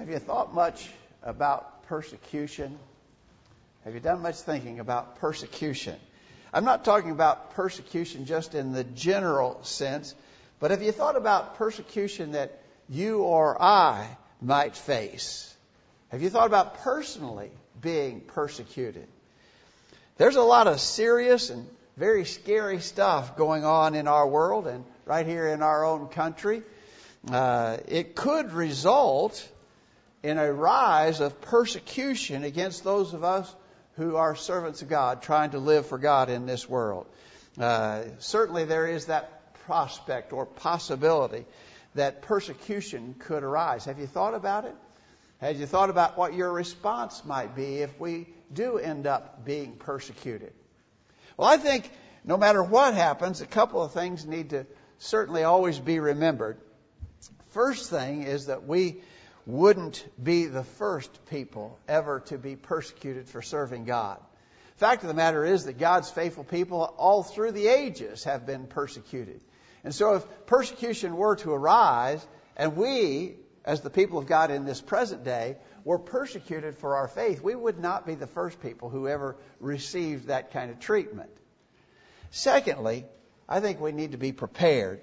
Have you thought much about persecution? Have you done much thinking about persecution? I'm not talking about persecution just in the general sense, but have you thought about persecution that you or I might face? Have you thought about personally being persecuted? There's a lot of serious and very scary stuff going on in our world and right here in our own country. Uh, it could result in a rise of persecution against those of us who are servants of God, trying to live for God in this world. Uh, certainly, there is that prospect or possibility that persecution could arise. Have you thought about it? Have you thought about what your response might be if we do end up being persecuted? Well, I think no matter what happens, a couple of things need to certainly always be remembered. First thing is that we wouldn't be the first people ever to be persecuted for serving God. Fact of the matter is that God's faithful people all through the ages have been persecuted. And so if persecution were to arise, and we, as the people of God in this present day, were persecuted for our faith, we would not be the first people who ever received that kind of treatment. Secondly, I think we need to be prepared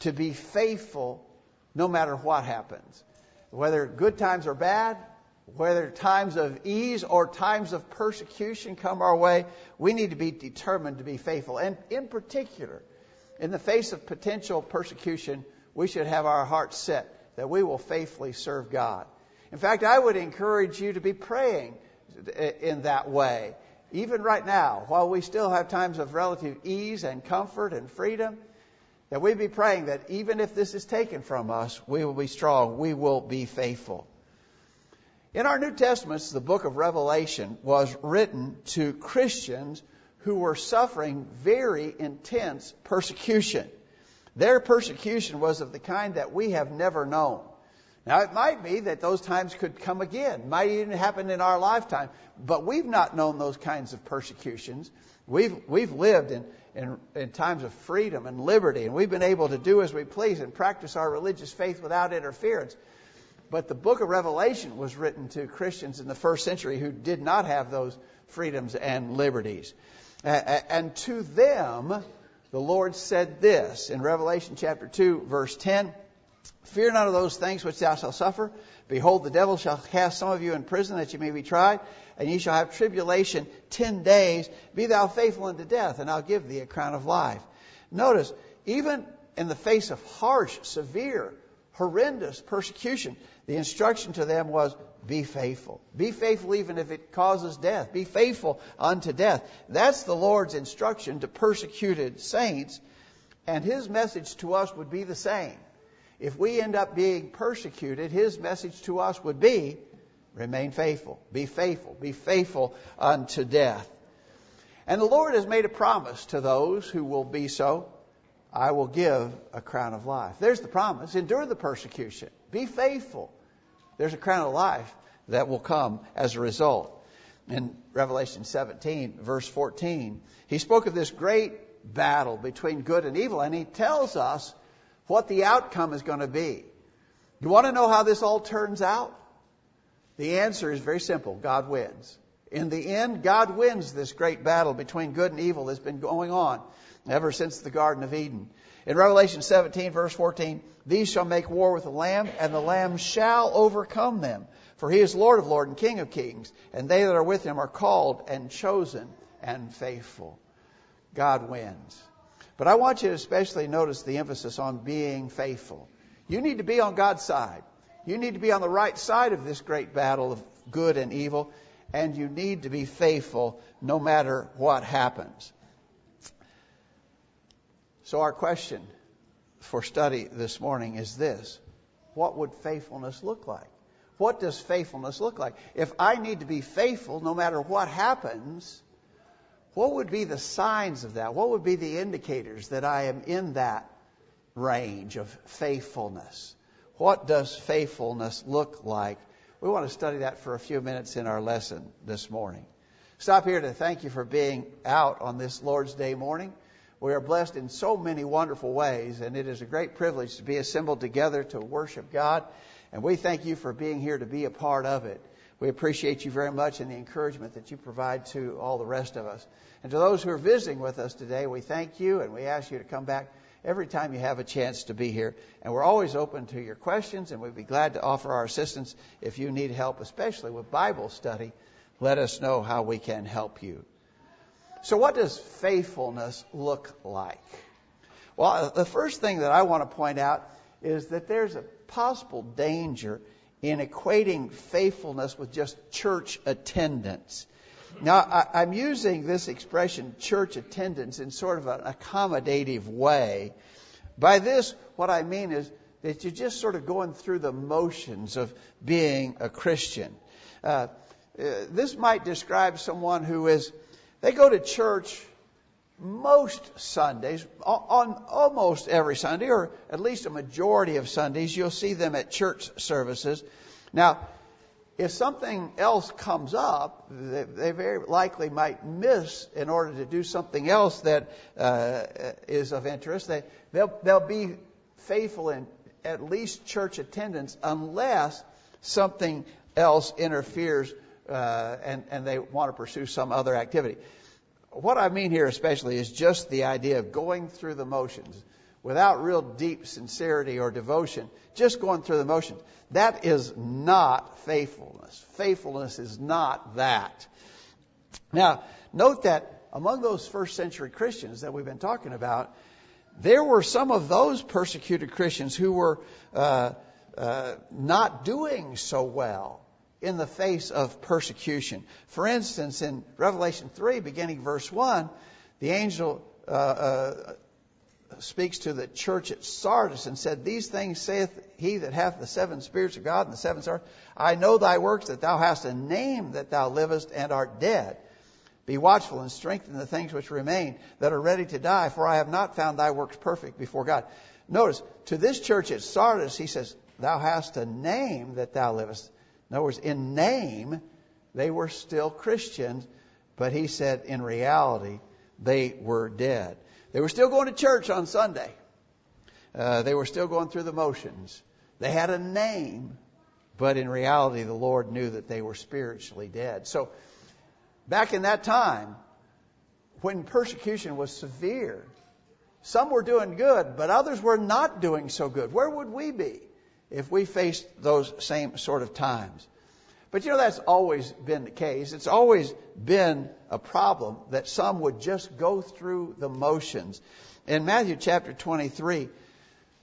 to be faithful no matter what happens whether good times are bad, whether times of ease or times of persecution come our way, we need to be determined to be faithful. And in particular, in the face of potential persecution, we should have our hearts set that we will faithfully serve God. In fact, I would encourage you to be praying in that way. Even right now, while we still have times of relative ease and comfort and freedom, that we be praying that even if this is taken from us, we will be strong, we will be faithful. In our New Testaments, the book of Revelation was written to Christians who were suffering very intense persecution. Their persecution was of the kind that we have never known. Now, it might be that those times could come again, might even happen in our lifetime, but we've not known those kinds of persecutions. We've, we've lived in, in, in times of freedom and liberty, and we've been able to do as we please and practice our religious faith without interference. But the book of Revelation was written to Christians in the first century who did not have those freedoms and liberties. And to them, the Lord said this in Revelation chapter 2, verse 10 Fear none of those things which thou shalt suffer. Behold, the devil shall cast some of you in prison that you may be tried, and ye shall have tribulation ten days. Be thou faithful unto death, and I'll give thee a crown of life. Notice, even in the face of harsh, severe, horrendous persecution, the instruction to them was, be faithful. Be faithful even if it causes death. Be faithful unto death. That's the Lord's instruction to persecuted saints, and His message to us would be the same if we end up being persecuted, his message to us would be remain faithful, be faithful, be faithful unto death. And the Lord has made a promise to those who will be so. I will give a crown of life. There's the promise. Endure the persecution. Be faithful. There's a crown of life that will come as a result. In Revelation 17, verse 14, he spoke of this great battle between good and evil, and he tells us what the outcome is going to be. You want to know how this all turns out? The answer is very simple God wins. In the end, God wins this great battle between good and evil that's been going on ever since the Garden of Eden. In Revelation 17, verse 14, these shall make war with the Lamb, and the Lamb shall overcome them. For he is Lord of lords and King of kings, and they that are with him are called and chosen and faithful. God wins. But I want you to especially notice the emphasis on being faithful. You need to be on God's side. You need to be on the right side of this great battle of good and evil, and you need to be faithful no matter what happens. So, our question for study this morning is this What would faithfulness look like? What does faithfulness look like? If I need to be faithful no matter what happens, what would be the signs of that? What would be the indicators that I am in that range of faithfulness? What does faithfulness look like? We want to study that for a few minutes in our lesson this morning. Stop here to thank you for being out on this Lord's Day morning. We are blessed in so many wonderful ways, and it is a great privilege to be assembled together to worship God And we thank you for being here to be a part of it. We appreciate you very much and the encouragement that you provide to all the rest of us. And to those who are visiting with us today, we thank you and we ask you to come back every time you have a chance to be here. And we're always open to your questions, and we'd be glad to offer our assistance if you need help, especially with Bible study. Let us know how we can help you. So, what does faithfulness look like? Well, the first thing that I want to point out is that there's a possible danger in equating faithfulness with just church attendance. Now, I, am using this expression, church attendance, in sort of an accommodative way. By this, what I mean is that you're just sort of going through the motions of being a Christian. Uh, uh, this might describe someone who is, they go to church most Sundays, on almost every Sunday, or at least a majority of Sundays, you'll see them at church services. Now, if something else comes up, they, very likely might miss in order to do something else that uh, is of interest. They, they'll, they'll be faithful in at least church attendance unless something else interferes uh, and, and they want to pursue some other activity. What I mean here especially is just the idea of going through the motions without real deep sincerity or devotion, just going through the motions. That is not faithfulness. Faithfulness is not that. Now, note that among those first century Christians that we've been talking about, there were some of those persecuted Christians who were uh, uh, not doing so well in the face of persecution. For instance, in Revelation 3, beginning verse 1, the angel uh, uh speaks to the church at Sardis and said, These things saith he that hath the seven spirits of God and the seven stars. I know thy works, that thou hast a name that thou livest and art dead. Be watchful and strengthen the things which remain that are ready to die, for I have not found thy works perfect before God. Notice, to this church at Sardis, he says, Thou hast a name that thou livest. In other words, in name, they were still Christians, but he said in reality, they were dead. They were still going to church on Sunday. Uh, they were still going through the motions. They had a name, but in reality, the Lord knew that they were spiritually dead. So, back in that time, when persecution was severe, some were doing good, but others were not doing so good. Where would we be if we faced those same sort of times? But you know, that's always been the case. It's always been a problem that some would just go through the motions. In Matthew chapter 23,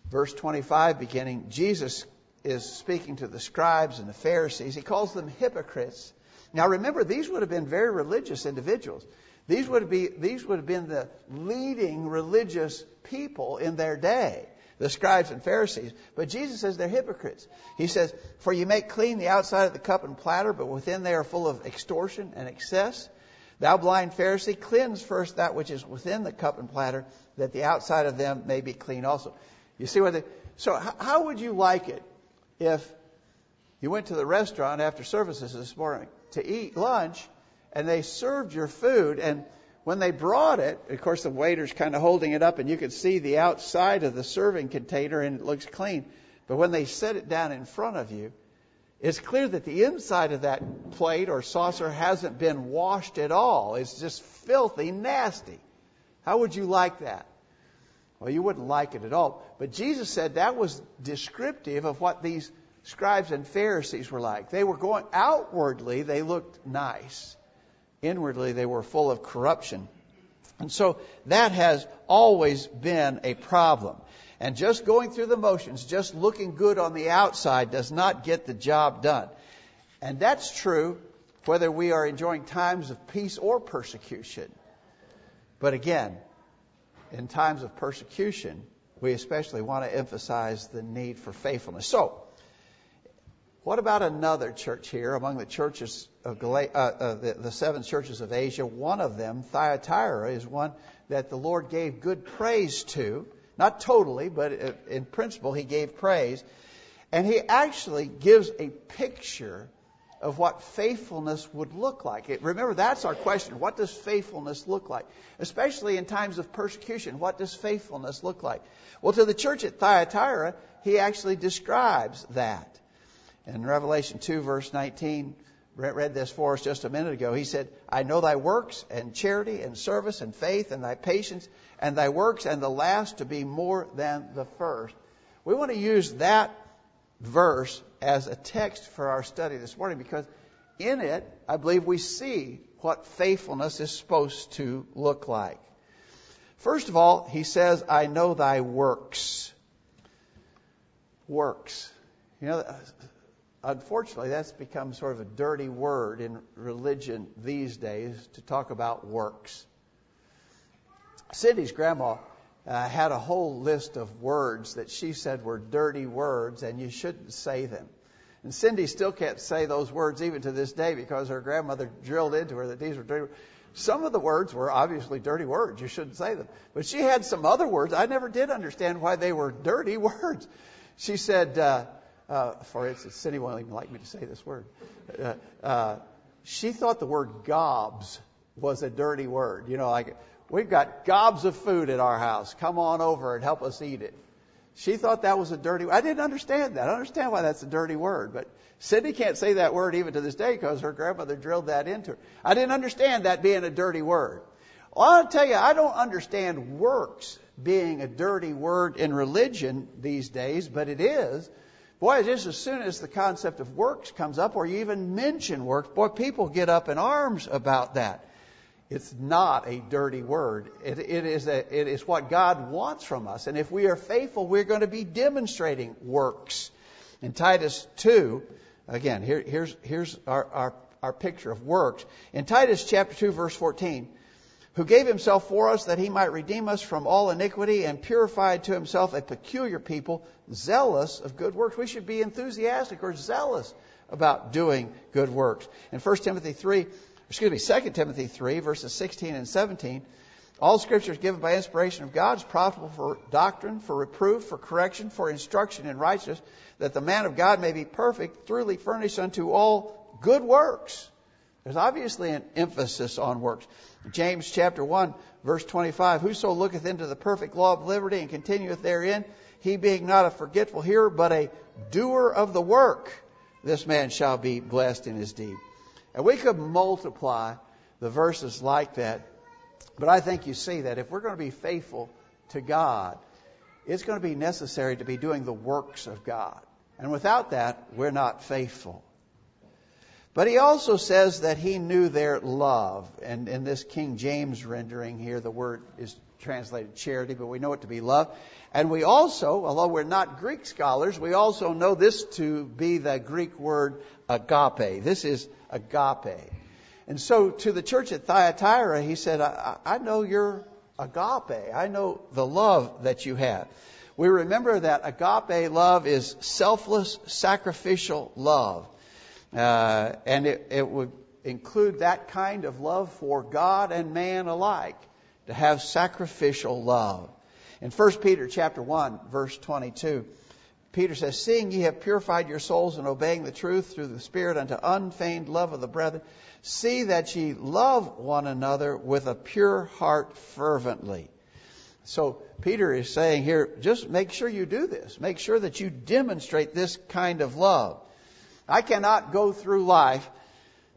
verse 25 beginning, Jesus is speaking to the scribes and the Pharisees. He calls them hypocrites. Now remember, these would have been very religious individuals. These would, be, these would have been the leading religious people in their day the scribes and Pharisees. But Jesus says they're hypocrites. He says, For you make clean the outside of the cup and platter, but within they are full of extortion and excess. Thou blind Pharisee, cleanse first that which is within the cup and platter, that the outside of them may be clean also. You see what they, so how would you like it if you went to the restaurant after services this morning to eat lunch and they served your food and when they brought it, of course, the waiter's kind of holding it up, and you can see the outside of the serving container, and it looks clean. But when they set it down in front of you, it's clear that the inside of that plate or saucer hasn't been washed at all. It's just filthy, nasty. How would you like that? Well, you wouldn't like it at all. But Jesus said that was descriptive of what these scribes and Pharisees were like. They were going outwardly, they looked nice inwardly they were full of corruption. And so that has always been a problem. And just going through the motions, just looking good on the outside does not get the job done. And that's true whether we are enjoying times of peace or persecution. But again, in times of persecution, we especially want to emphasize the need for faithfulness. So, what about another church here among the churches of Gal- uh, uh, the, the, seven churches of Asia? One of them, Thyatira, is one that the Lord gave good praise to. Not totally, but uh, in principle, He gave praise. And He actually gives a picture of what faithfulness would look like. It, remember, that's our question. What does faithfulness look like? Especially in times of persecution, what does faithfulness look like? Well, to the church at Thyatira, he actually describes that. In Revelation 2, verse 19, read this for us just a minute ago. He said, I know thy works and charity and service and faith and thy patience and thy works and the last to be more than the first. We want to use that verse as a text for our study this morning because in it, I believe we see what faithfulness is supposed to look like. First of all, he says, I know thy works. Works. You know, unfortunately, that's become sort of a dirty word in religion these days to talk about works. Cindy's grandma uh, had a whole list of words that she said were dirty words and you shouldn't say them. And Cindy still can't say those words even to this day because her grandmother drilled into her that these were dirty. Some of the words were obviously dirty words. You shouldn't say them. But she had some other words. I never did understand why they were dirty words. She said, uh, uh, for instance, Cindy won't even like me to say this word. Uh, uh, she thought the word gobs was a dirty word. You know, like, we've got gobs of food at our house. Come on over and help us eat it. She thought that was a dirty I didn't understand that. I understand why that's a dirty word, but Cindy can't say that word even to this day because her grandmother drilled that into her. I didn't understand that being a dirty word. Well, I'll tell you, I don't understand works being a dirty word in religion these days, but it is Boy, just as soon as the concept of works comes up or you even mention works, boy, people get up in arms about that. It's not a dirty word. It, it, is a, it is what God wants from us. And if we are faithful, we're going to be demonstrating works. In Titus 2, again, here, here's, here's our, our, our picture of works. In Titus chapter 2, verse 14, who gave himself for us that he might redeem us from all iniquity and purified to himself a peculiar people, zealous of good works. We should be enthusiastic or zealous about doing good works. In 1 Timothy 3, excuse me, 2 Timothy 3, verses 16 and 17, all scripture is given by inspiration of God, is profitable for doctrine, for reproof, for correction, for instruction in righteousness, that the man of God may be perfect, thoroughly furnished unto all good works. There's obviously an emphasis on works. James chapter 1 verse 25, Whoso looketh into the perfect law of liberty and continueth therein, he being not a forgetful hearer, but a doer of the work, this man shall be blessed in his deed. And we could multiply the verses like that, but I think you see that if we're going to be faithful to God, it's going to be necessary to be doing the works of God. And without that, we're not faithful. But he also says that he knew their love. And in this King James rendering here, the word is translated charity, but we know it to be love. And we also, although we're not Greek scholars, we also know this to be the Greek word agape. This is agape. And so to the church at Thyatira, he said, I, I know your agape. I know the love that you have. We remember that agape love is selfless, sacrificial love. Uh, and it, it would include that kind of love for God and man alike, to have sacrificial love. In 1 Peter chapter 1, verse 22, Peter says, Seeing ye have purified your souls in obeying the truth through the Spirit unto unfeigned love of the brethren, see that ye love one another with a pure heart fervently. So Peter is saying here, just make sure you do this. Make sure that you demonstrate this kind of love. I cannot go through life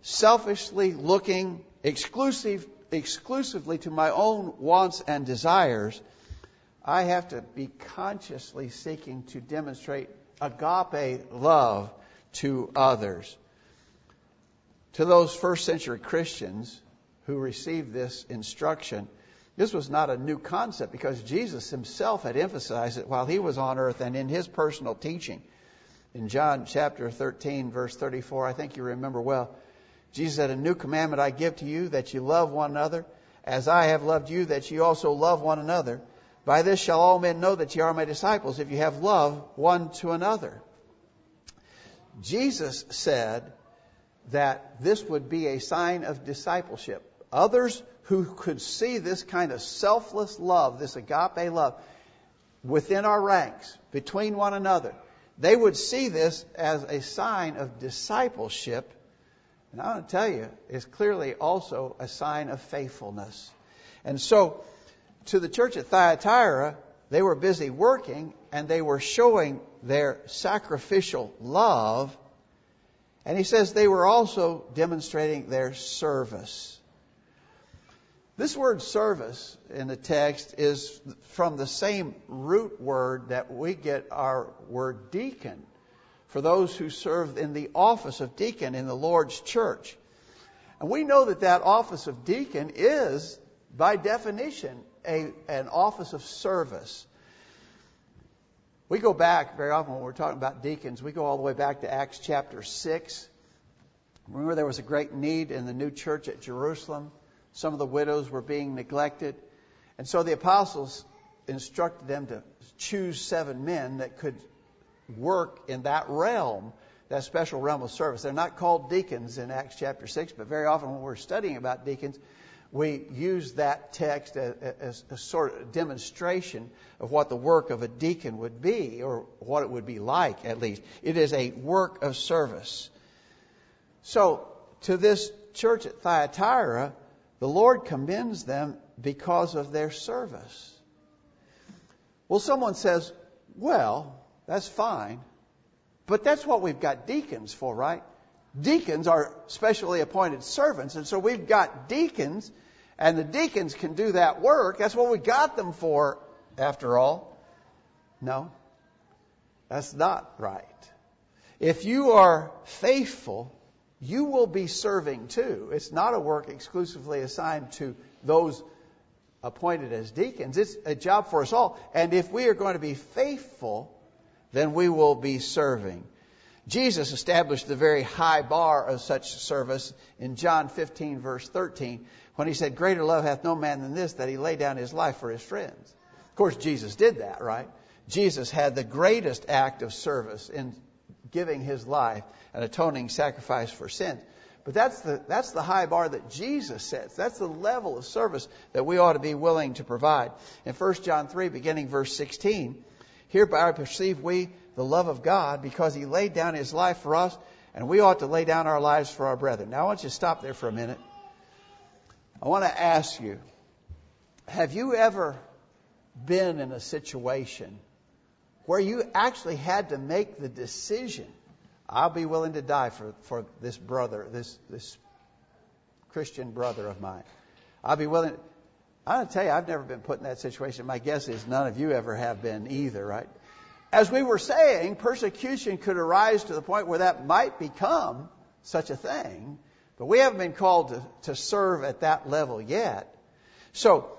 selfishly looking exclusive, exclusively to my own wants and desires. I have to be consciously seeking to demonstrate agape love to others. To those first century Christians who received this instruction, this was not a new concept because Jesus himself had emphasized it while he was on earth and in his personal teaching in John chapter 13, verse 34, I think you remember well. Jesus said, A new commandment I give to you, that you love one another, as I have loved you, that you also love one another. By this shall all men know that ye are my disciples, if you have love one to another. Jesus said that this would be a sign of discipleship. Others who could see this kind of selfless love, this agape love, within our ranks, between one another, they would see this as a sign of discipleship. And I want to tell you, it's clearly also a sign of faithfulness. And so, to the church at Thyatira, they were busy working and they were showing their sacrificial love And he says they were also demonstrating their service. This word service in the text is from the same root word that we get our word deacon for those who serve in the office of deacon in the Lord's church. And we know that that office of deacon is, by definition, a, an office of service. We go back very often when we're talking about deacons, we go all the way back to Acts chapter 6. Remember, there was a great need in the new church at Jerusalem. Some of the widows were being neglected. And so the apostles instructed them to choose seven men that could work in that realm, that special realm of service. They're not called deacons in Acts chapter 6, but very often when we're studying about deacons, we use that text as, a sort of demonstration of what the work of a deacon would be, or what it would be like, at least. It is a work of service. So, to this church at Thyatira, the Lord commends them because of their service. Well, someone says, well, that's fine, but that's what we've got deacons for, right? Deacons are specially appointed servants, and so we've got deacons and the deacons can do that work. That's what we got them for, after all. No, that's not right. If you are faithful, you will be serving too. It's not a work exclusively assigned to those appointed as deacons. It's a job for us all. And if we are going to be faithful, then we will be serving. Jesus established the very high bar of such service in John 15 verse 13 when he said, Greater love hath no man than this, that he lay down his life for his friends. Of course, Jesus did that, right? Jesus had the greatest act of service in giving his life, an atoning sacrifice for sin. But that's the, that's the high bar that Jesus sets. That's the level of service that we ought to be willing to provide. In 1 John 3, beginning verse 16, hereby perceive we the love of God because he laid down his life for us, and we ought to lay down our lives for our brethren. Now I want you to stop there for a minute. I want to ask you have you ever been in a situation where you actually had to make the decision I'll be willing to die for, for this brother, this, this Christian brother of mine. I'll be willing. To tell you, I've never been put in that situation. My guess is none of you ever have been either, right? As we were saying, persecution could arise to the point where that might become such a thing. But we haven't been called to, to serve at that level yet. So,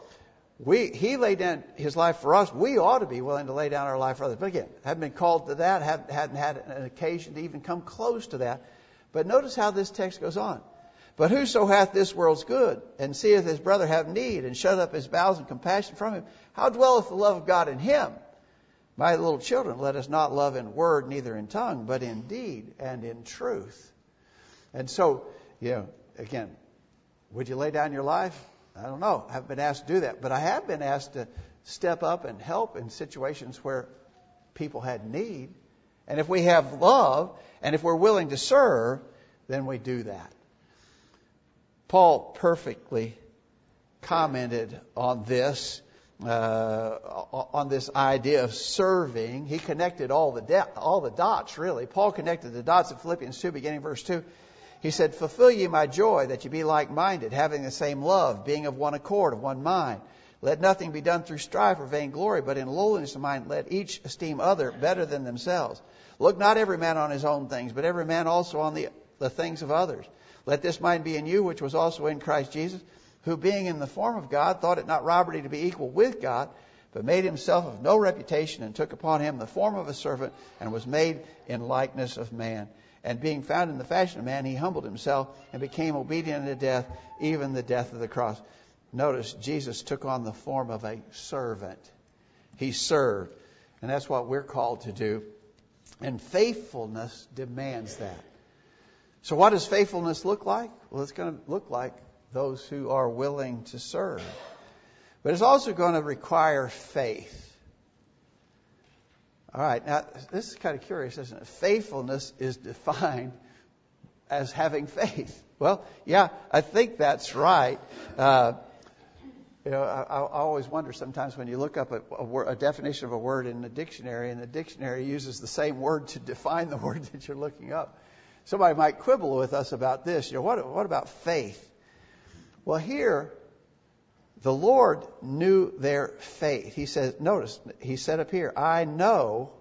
we, he laid down his life for us. We ought to be willing to lay down our life for others. But again, haven't been called to that, haven't, hadn't had an occasion to even come close to that. But notice how this text goes on. But whoso hath this world's good, and seeth his brother have need, and shut up his bowels in compassion from him, how dwelleth the love of God in him? My little children, let us not love in word, neither in tongue, but in deed and in truth. And so, you know, again, would you lay down your life? I don't know. I haven't been asked to do that, but I have been asked to step up and help in situations where people had need. And if we have love and if we're willing to serve, then we do that. Paul perfectly commented on this, uh, on this idea of serving. He connected all the de- all the dots really. Paul connected the dots in Philippians 2, beginning verse 2. He said, Fulfill ye my joy, that ye be like minded, having the same love, being of one accord, of one mind. Let nothing be done through strife or vainglory, but in lowliness of mind let each esteem other better than themselves. Look not every man on his own things, but every man also on the, the things of others. Let this mind be in you, which was also in Christ Jesus, who being in the form of God, thought it not robbery to be equal with God, but made himself of no reputation, and took upon him the form of a servant, and was made in likeness of man. And being found in the fashion of man, he humbled himself and became obedient unto death, even the death of the cross. Notice Jesus took on the form of a servant. He served. And that's what we're called to do. And faithfulness demands that. So, what does faithfulness look like? Well, it's going to look like those who are willing to serve. But it's also going to require faith. All right, now this is kind of curious, isn't it? Faithfulness is defined as having faith. Well, yeah, I think that's right. Uh, you know, I, I, always wonder sometimes when you look up a, a, word, a, definition of a word in the dictionary, and the dictionary uses the same word to define the word that you're looking up. somebody might quibble with us about this. You know, what, what about faith? Well, here, the Lord knew their faith. He says, notice, he said up here, I know,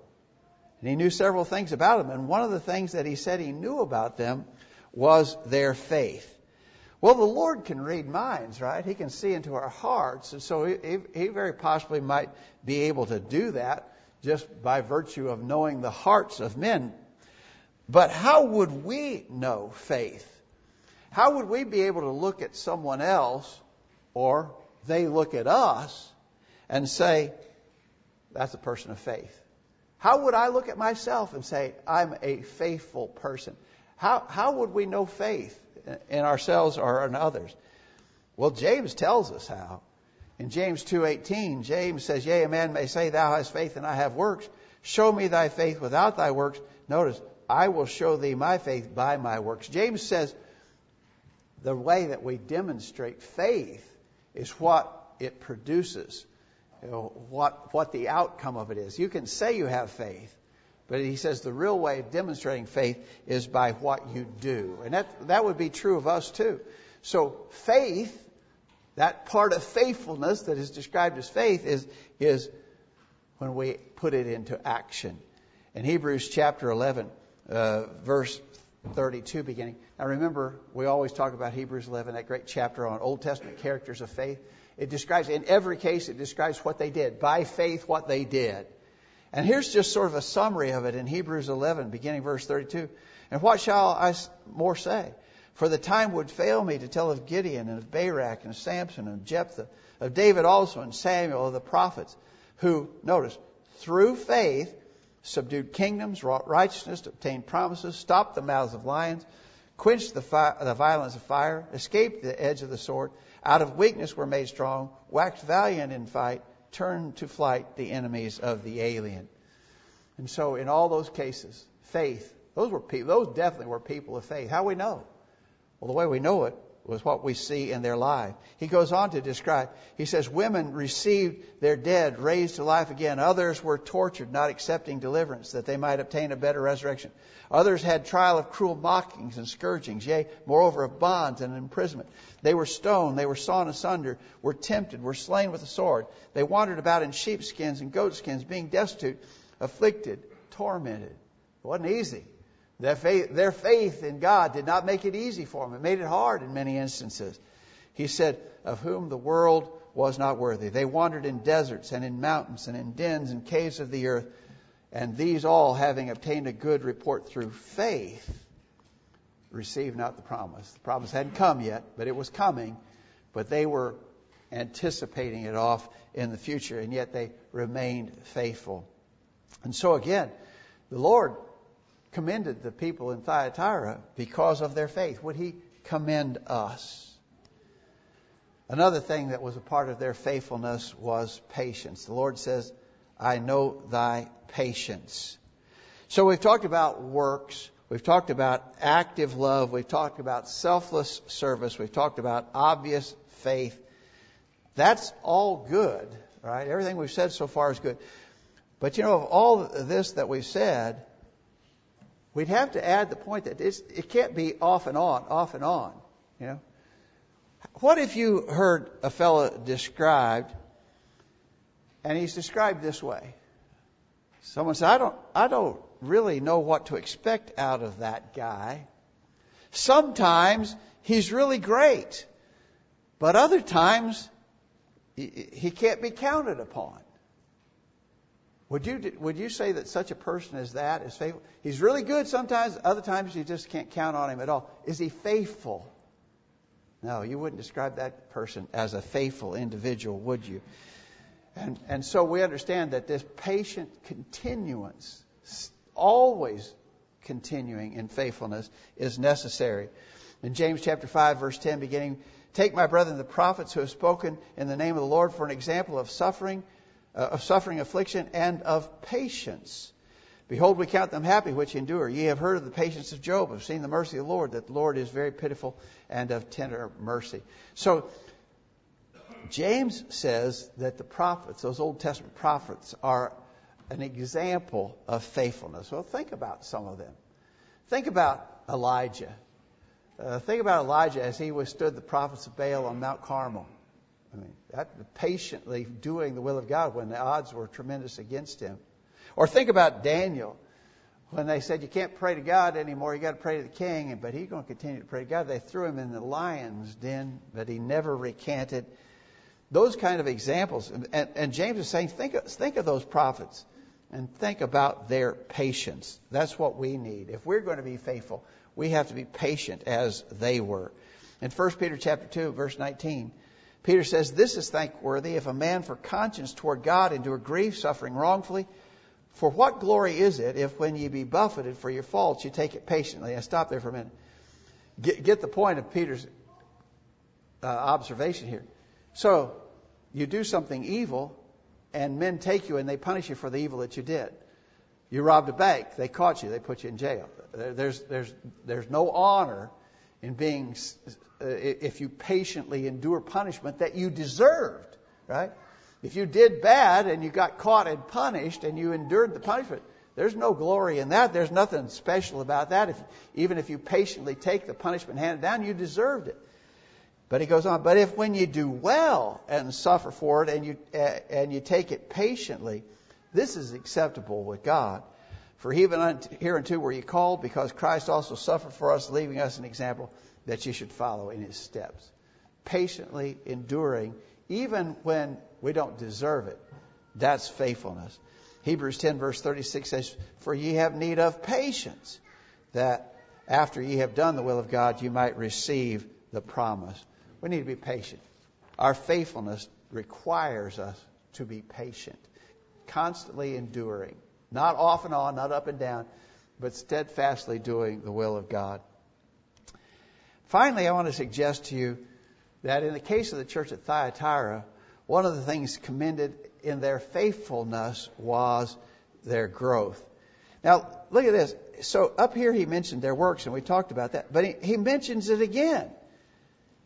and he knew several things about them. And one of the things that he said he knew about them was their faith. Well, the Lord can read minds, right? He can see into our hearts. And so he, he very possibly might be able to do that just by virtue of knowing the hearts of men. But how would we know faith? How would we be able to look at someone else or they look at us and say, that's a person of faith? How would I look at myself and say, I'm a faithful person? How, how would we know faith in ourselves or in others? Well, James tells us how. In James 2:18, James says, "Yea, a man may say, Thou hast faith, and I have works. Show me thy faith without thy works. Notice, I will show thee my faith by my works." James says, the way that we demonstrate faith is what it produces, you know, what what the outcome of it is. You can say you have faith, but he says the real way of demonstrating faith is by what you do, and that that would be true of us too. So faith that part of faithfulness that is described as faith is, is when we put it into action. In Hebrews chapter 11, uh, verse 32 beginning. Now remember, we always talk about Hebrews 11, that great chapter on Old Testament characters of faith. It describes, in every case, it describes what they did. By faith, what they did. And here's just sort of a summary of it in Hebrews 11, beginning verse 32. And what shall I more say? For the time would fail me to tell of Gideon and of Barak and of Samson and Jephthah, of David also and Samuel, of the prophets, who, notice, through faith subdued kingdoms, wrought righteousness, obtained promises, stopped the mouths of lions, quenched the, the violence of fire, escaped the edge of the sword, out of weakness were made strong, waxed valiant in fight, turned to flight the enemies of the alien. And so in all those cases, faith, those were people, those definitely were people of faith. How we know? Well, the way we know it was what we see in their life. He goes on to describe, he says, women received their dead raised to life again. Others were tortured, not accepting deliverance, that they might obtain a better resurrection. Others had trial of cruel mockings and scourgings, yea, moreover of bonds and imprisonment. They were stoned, they were sawn asunder, were tempted, were slain with the sword. They wandered about in sheepskins and goatskins, being destitute, afflicted, tormented. It wasn't easy. Their faith, their faith in God did not make it easy for them. It made it hard in many instances. He said, Of whom the world was not worthy. They wandered in deserts and in mountains and in dens and caves of the earth. And these all, having obtained a good report through faith, received not the promise. The promise hadn't come yet, but it was coming. But they were anticipating it off in the future, and yet they remained faithful. And so again, the Lord commended the people in Thyatira because of their faith. Would he commend us? Another thing that was a part of their faithfulness was patience. The Lord says, I know thy patience. So we've talked about works. We've talked about active love. We've talked about selfless service. We've talked about obvious faith. That's all good, right? Everything we've said so far is good. But you know, of all this that we've said, we'd have to add the point that it can't be off and on, off and on. You know, what if you heard a fellow described, and he's described this way? Someone said, "I don't, I don't really know what to expect out of that guy. Sometimes he's really great, but other times he can't be counted upon." Would you, would you say that such a person as that is faithful? He's really good sometimes, other times you just can't count on him at all. Is he faithful? No, you wouldn't describe that person as a faithful individual, would you? And, and so we understand that this patient continuance, always continuing in faithfulness, is necessary. In James chapter 5, verse 10, beginning, Take my brethren, the prophets who have spoken in the name of the Lord for an example of suffering uh, of suffering, affliction, and of patience. Behold, we count them happy which endure. Ye have heard of the patience of Job, have seen the mercy of the Lord, that the Lord is very pitiful and of tender mercy. So, James says that the prophets, those Old Testament prophets, are an example of faithfulness. Well, think about some of them. Think about Elijah. Uh, think about Elijah as he withstood the prophets of Baal on Mount Carmel. I mean, that patiently doing the will of God when the odds were tremendous against him. Or think about Daniel when they said you can't pray to God anymore, you got to pray to the king, but he's going to continue to pray to God. They threw him in the lion's den, but he never recanted. Those kind of examples, and, and James is saying, think think of those prophets and think about their patience. That's what we need. If we're going to be faithful, we have to be patient as they were. In 1 Peter chapter 2, verse 19, Peter says, This is thankworthy if a man for conscience toward God endure grief, suffering wrongfully. For what glory is it if when ye be buffeted for your faults, you take it patiently? I stop there for a minute. Get, get the point of Peter's uh, observation here. So, you do something evil, and men take you and they punish you for the evil that you did. You robbed a bank, they caught you, they put you in jail. There's, there's, there's no honor in being, uh, if you patiently endure punishment that you deserved, right? If you did bad and you got caught and punished and you endured the punishment, there's no glory in that. There's nothing special about that. If, even if you patiently take the punishment handed down, you deserved it. But he goes on, but if when you do well and suffer for it and you, uh, and you take it patiently, this is acceptable with God. For even hereunto were you called, because Christ also suffered for us, leaving us an example that ye should follow in his steps. Patiently enduring, even when we don't deserve it. That's faithfulness. Hebrews 10 verse 36 says, For ye have need of patience, that after ye have done the will of God, you might receive the promise. We need to be patient. Our faithfulness requires us to be patient, constantly enduring, not off and on, not up and down, but steadfastly doing the will of God. Finally, I want to suggest to you that in the case of the church at Thyatira, one of the things commended in their faithfulness was their growth. Now, look at this. So up here he mentioned their works, and we talked about that, but he, he mentions it again.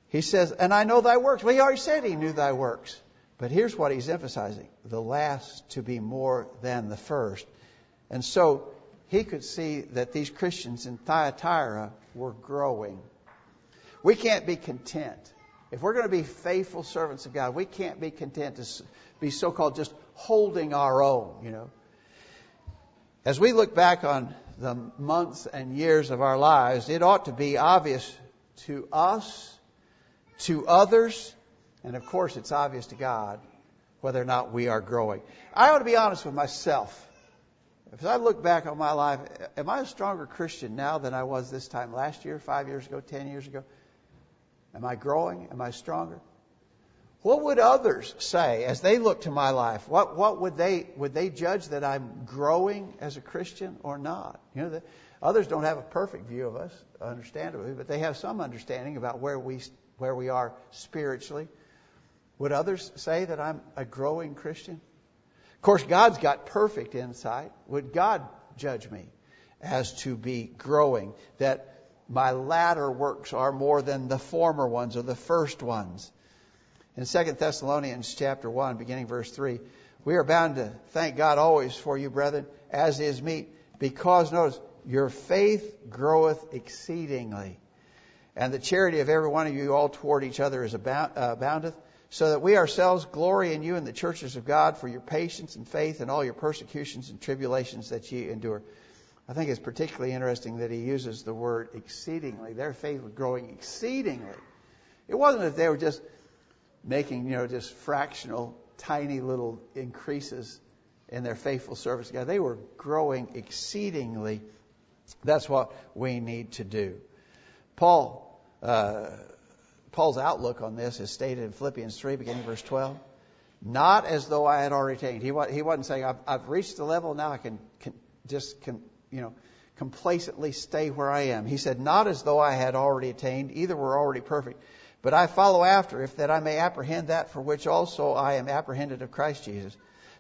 He says, and I know thy works. Well, he already said he knew thy works. But here's what he's emphasizing the last to be more than the first. And so he could see that these Christians in Thyatira were growing. We can't be content. If we're going to be faithful servants of God, we can't be content to be so called just holding our own, you know. As we look back on the months and years of our lives, it ought to be obvious to us to others, and of course it's obvious to God whether or not we are growing. I ought to be honest with myself. If I look back on my life, am I a stronger Christian now than I was this time last year, five years ago, ten years ago? Am I growing? Am I stronger? What would others say as they look to my life? What, what would they would they judge that I'm growing as a Christian or not? You know, the, others don't have a perfect view of us, understandably, but they have some understanding about where we where we are spiritually. Would others say that I'm a growing Christian? Of course, God's got perfect insight. Would God judge me as to be growing? That my latter works are more than the former ones or the first ones. In 2 Thessalonians chapter 1, beginning verse 3, we are bound to thank God always for you, brethren, as is meet, because, notice, your faith groweth exceedingly and the charity of every one of you all toward each other is uh, aboundeth, so that we ourselves glory in you and the churches of God for your patience and faith and all your persecutions and tribulations that ye endure. I think it's particularly interesting that he uses the word exceedingly. Their faith was growing exceedingly. It wasn't that they were just making, you know, just fractional, tiny little increases in their faithful service God. They were growing exceedingly. That's what we need to do. Paul uh, Paul's outlook on this is stated in Philippians 3, beginning verse 12. Not as though I had already attained. He, he wasn't saying, I've, I've reached the level, now I can, can just, can, you know, complacently stay where I am. He said, Not as though I had already attained, either were already perfect, but I follow after, if that I may apprehend that for which also I am apprehended of Christ Jesus.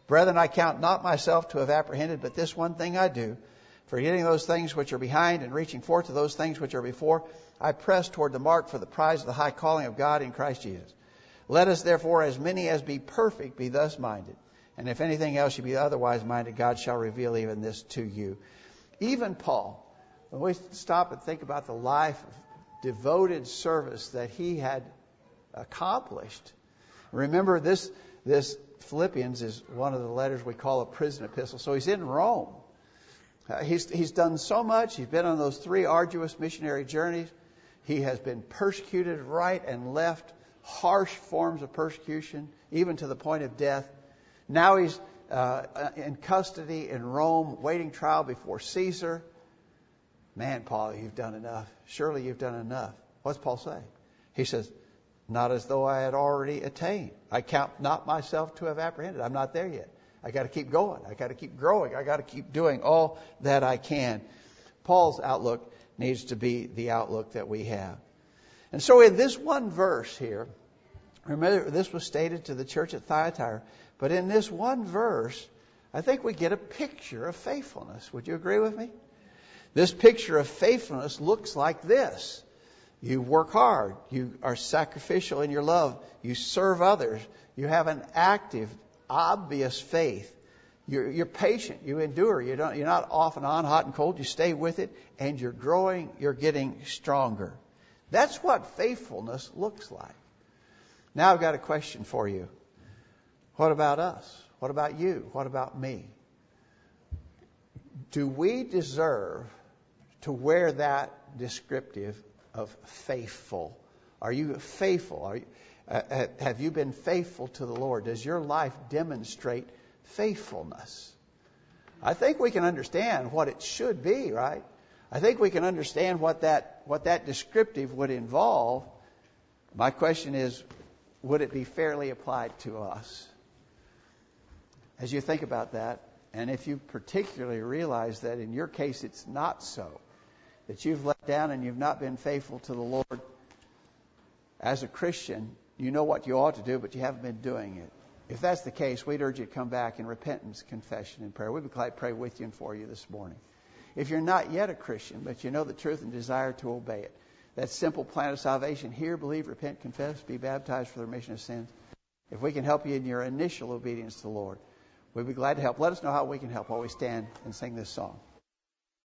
Brethren, I count not myself to have apprehended, but this one thing I do, forgetting those things which are behind and reaching forth to those things which are before, I press toward the mark for the prize of the high calling of God in Christ Jesus. Let us therefore, as many as be perfect, be thus minded. And if anything else you be otherwise minded, God shall reveal even this to you. Even Paul when we stop and think about the life of devoted service that he had accomplished, remember this, this Philippians is one of the letters we call a prison epistle. So he's in Rome. Uh, he's, he's done so much. He's been on those three arduous missionary journeys. He has been persecuted right and left, harsh forms of persecution, even to the point of death. Now he's uh, in custody in Rome, waiting trial before Caesar. Man, Paul, you've done enough. Surely you've done enough. What's Paul say? He says, Not as though I had already attained. I count not myself to have apprehended. I'm not there yet. I got to keep going. I got to keep growing. I got to keep doing all that I can. Paul's outlook needs to be the outlook that we have. And so in this one verse here, remember this was stated to the church at Thyatira, but in this one verse, I think we get a picture of faithfulness. Would you agree with me? This picture of faithfulness looks like this. You work hard. You are sacrificial in your love. You serve others. You have an active, obvious faith. You're, you're patient. You endure. You don't, you're not off and on, hot and cold. You stay with it, and you're growing. You're getting stronger. That's what faithfulness looks like. Now I've got a question for you. What about us? What about you? What about me? Do we deserve to wear that descriptive of faithful? Are you faithful? Are you, uh, uh, have you been faithful to the Lord? Does your life demonstrate faithfulness? I think we can understand what it should be, right? I think we can understand what that what that descriptive would involve. My question is, would it be fairly applied to us? As you think about that, and if you particularly realize that in your case it's not so, that you've let down and you've not been faithful to the Lord as a Christian, you know what you ought to do, but you haven't been doing it. If that's the case, we'd urge you to come back in repentance, confession, and prayer. We'd be glad to pray with you and for you this morning. If you're not yet a Christian, but you know the truth and desire to obey it, that simple plan of salvation hear, believe, repent, confess, be baptized for the remission of sins. If we can help you in your initial obedience to the Lord, we'd be glad to help. Let us know how we can help while we stand and sing this song.